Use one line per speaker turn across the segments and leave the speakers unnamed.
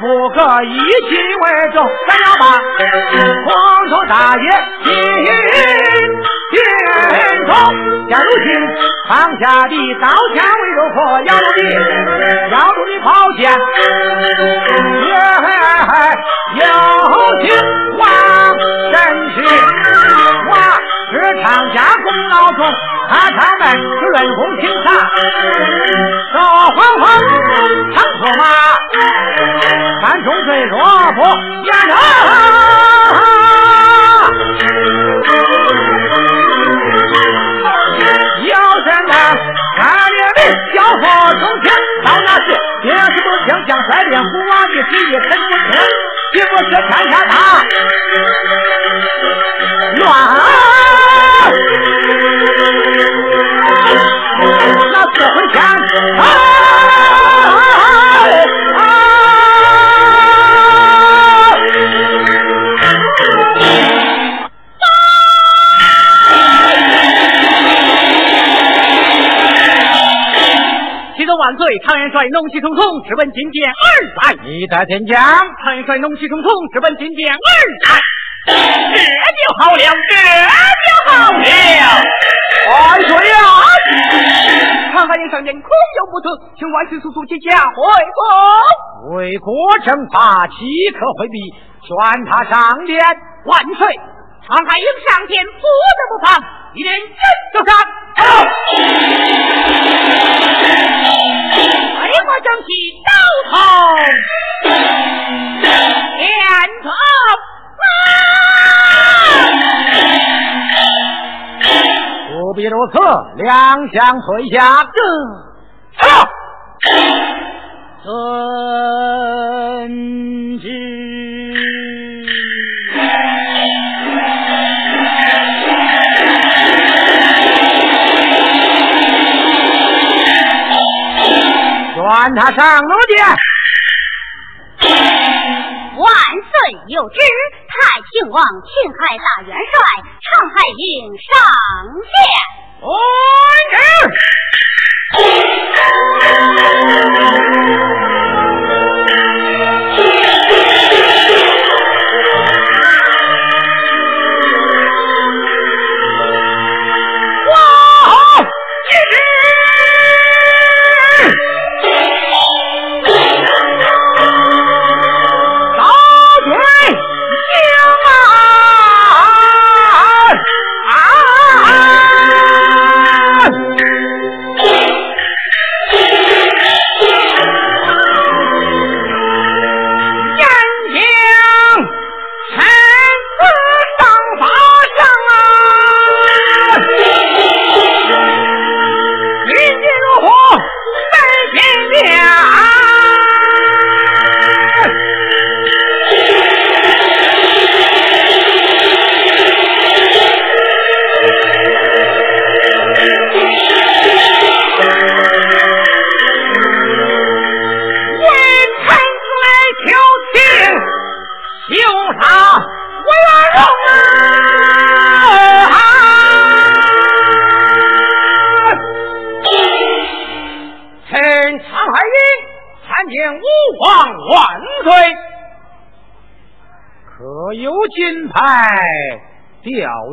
不可一心为重，咱要把皇兄大爷心心中。现如今放下的刀枪为肉破，要路的要路的宝剑，也有情望真是我是常家功劳重，他他们是论功行赏，少黄黄长驸马，山中岁若不言要真那三年里交火中天，到那时别是不听将率领虎王的旨意，臣不听，岂不是天下大
元帅怒气冲冲，直奔金殿而
来。你的天将，常元帅怒气冲冲，直奔金殿而
来。这就好了，这就好了。
万岁啊！
常海营上殿空有不测，请万岁速速接驾回宫。
为国正法，岂可回避？宣他上殿。
万岁！常海英上殿不得不防，一连人就上。正气，刀头连头
不必如此，两相退下。啊！遵旨。宣他上路去。
万岁有旨，太庆王秦海大元帅常海令上殿。
遵哇！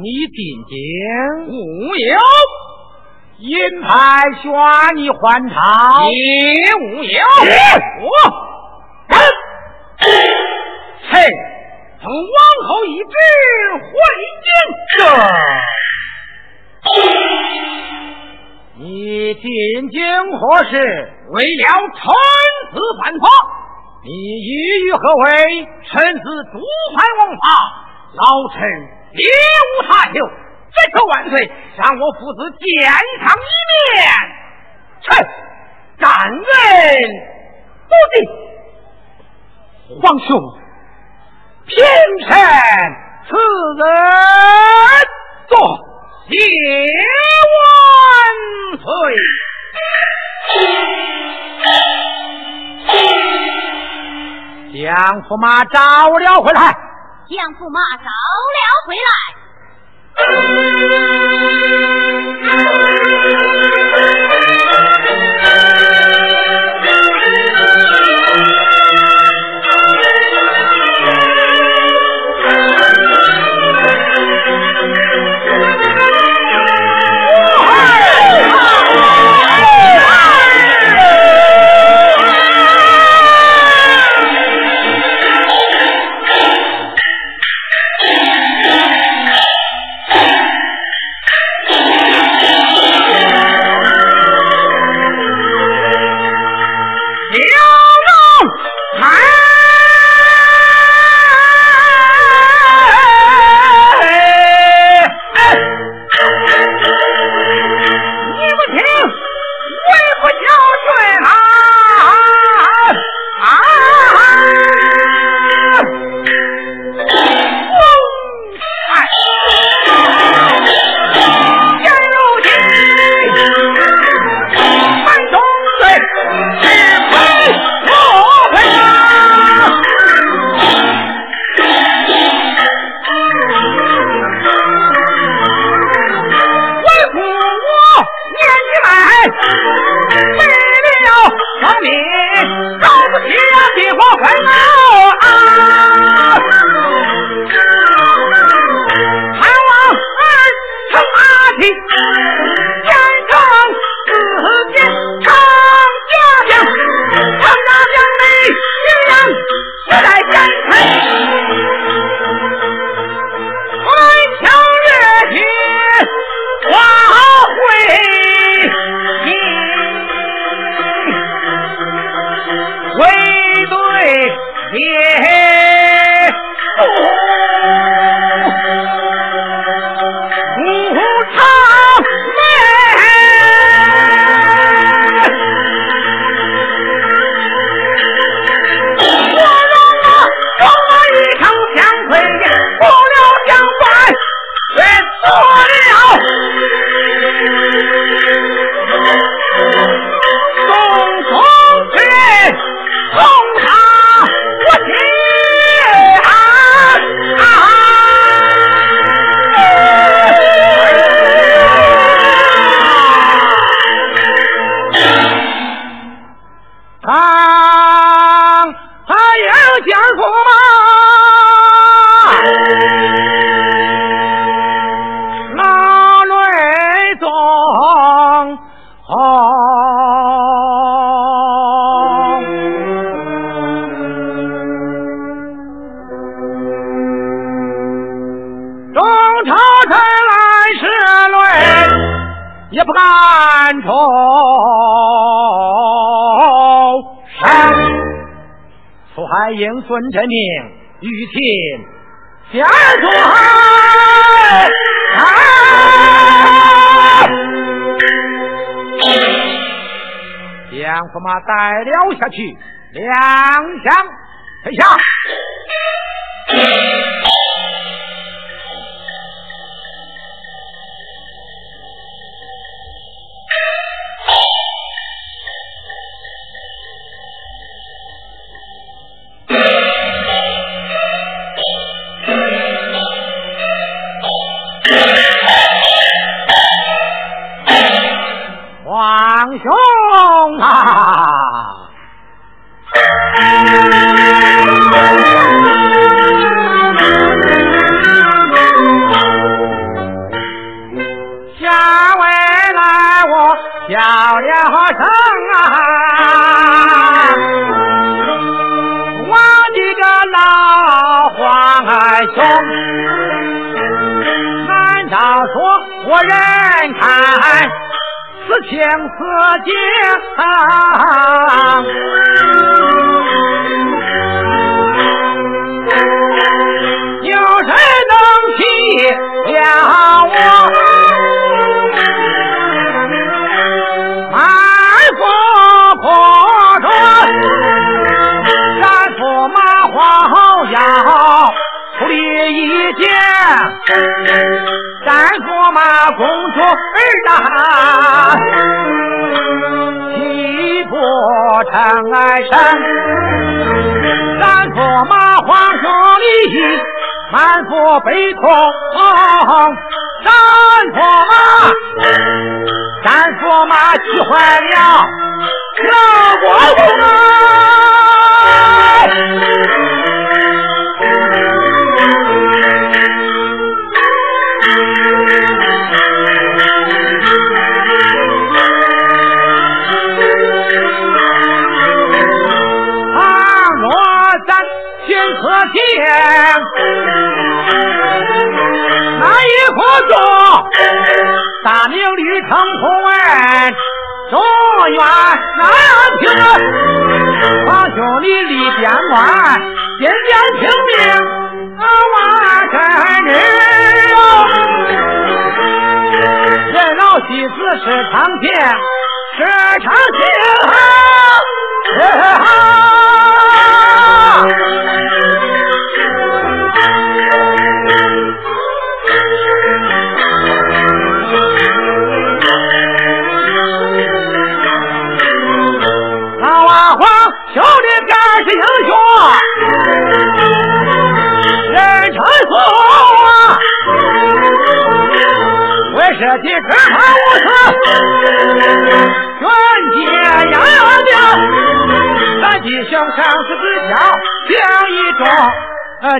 你进京？无
有。
银牌宣你还朝？也
无有。
我，臣奉王后懿旨回京。你进京何事？为了臣子反法。你意欲何为？臣子主犯王法，老臣别无他求。只求万岁让我父子见上一面。臣感恩不尽。皇兄，平身此人坐，谢万岁。将驸马找了回来。
将驸马找了回来。
孙振明，玉琴下座，将驸马带了下去，两相退下。叫了声啊，我的个老黄兄，难道说我人看，此情此景。有谁能体谅我？山坡马公主儿大气魄成安城山坡马荒郊里满腹悲痛山坡马山坡马气坏了老光棍可见那一棵树，大名绿城门，中原南平，皇兄你立边关，边疆听命，万真日人老戏子是长天，是长情。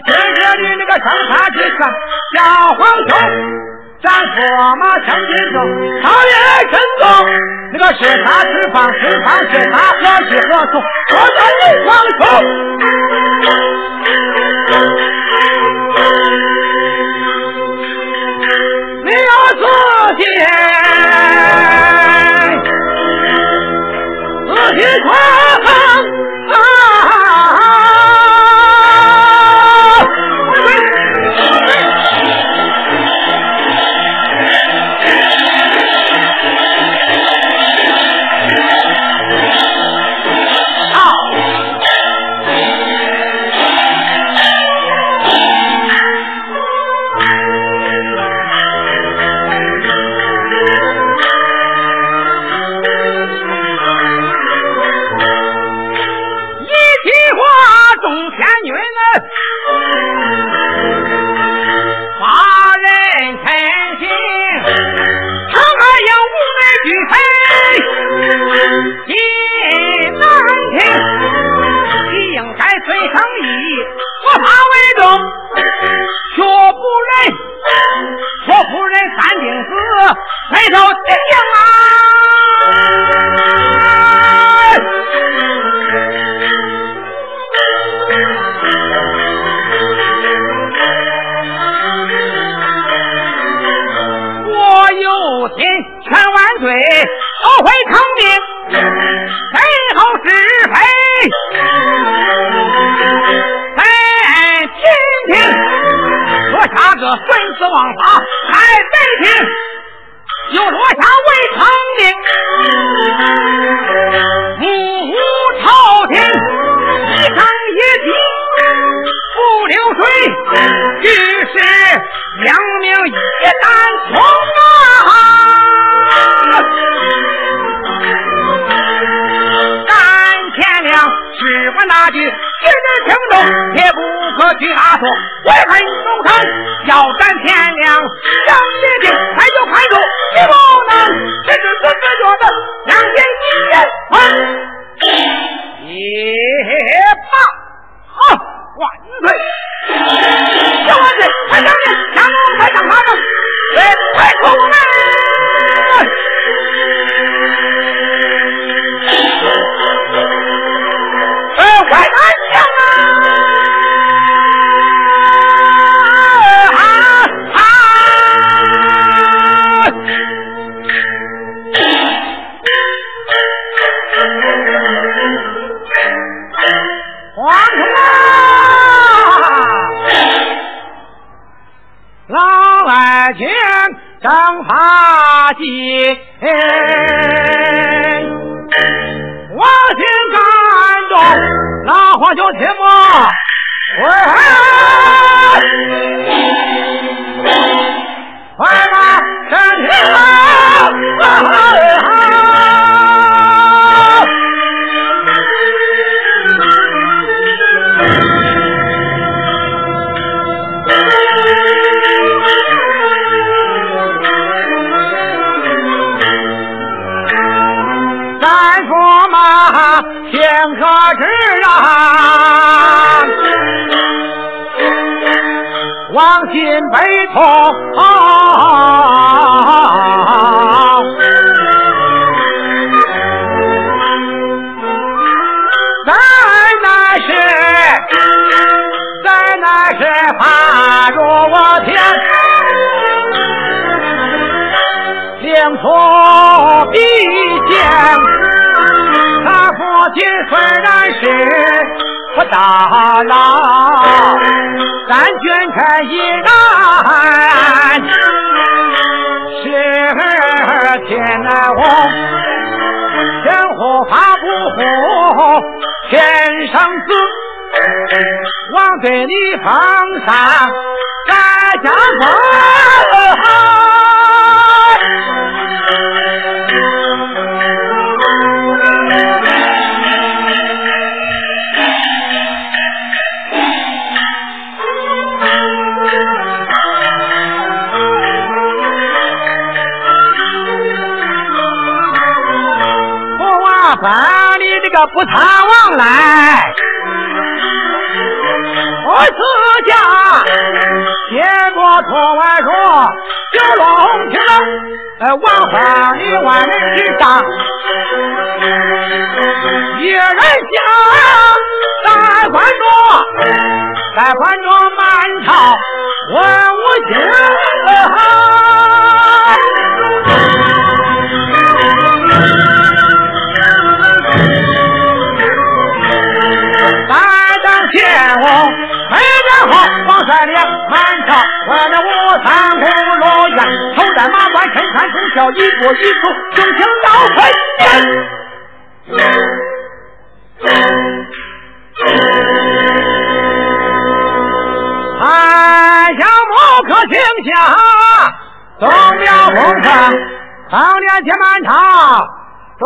今日的那个生杀之权，小皇兄。咱驸马相接中，朝野震动。那个是他释放，释放是他何去何从？我叫你王中，你要自己也不可去拉索我恨中山要占天亮将你的快就快住你不能这是孙子脚的两天。一天。啊一二哼万岁小万子快上去拿我上打他们快出来张八姐。往心悲痛，在那时，在那是怕着我天，领出笔剑。父亲虽然是不大郎，但卷开依然是天难红，天护法不护天生子，王对你封赏在家中。不贪往来，我自家先过托外说，九龙亭呃，王花里万人之上，一人下在关中，在关中满朝文武星。见我没人好，王三连满朝，我那武三公罗元，头戴马冠，身穿忠孝，一步一步，雄心要飞天。汉下木可停下，东庙风声，当年接满朝，走。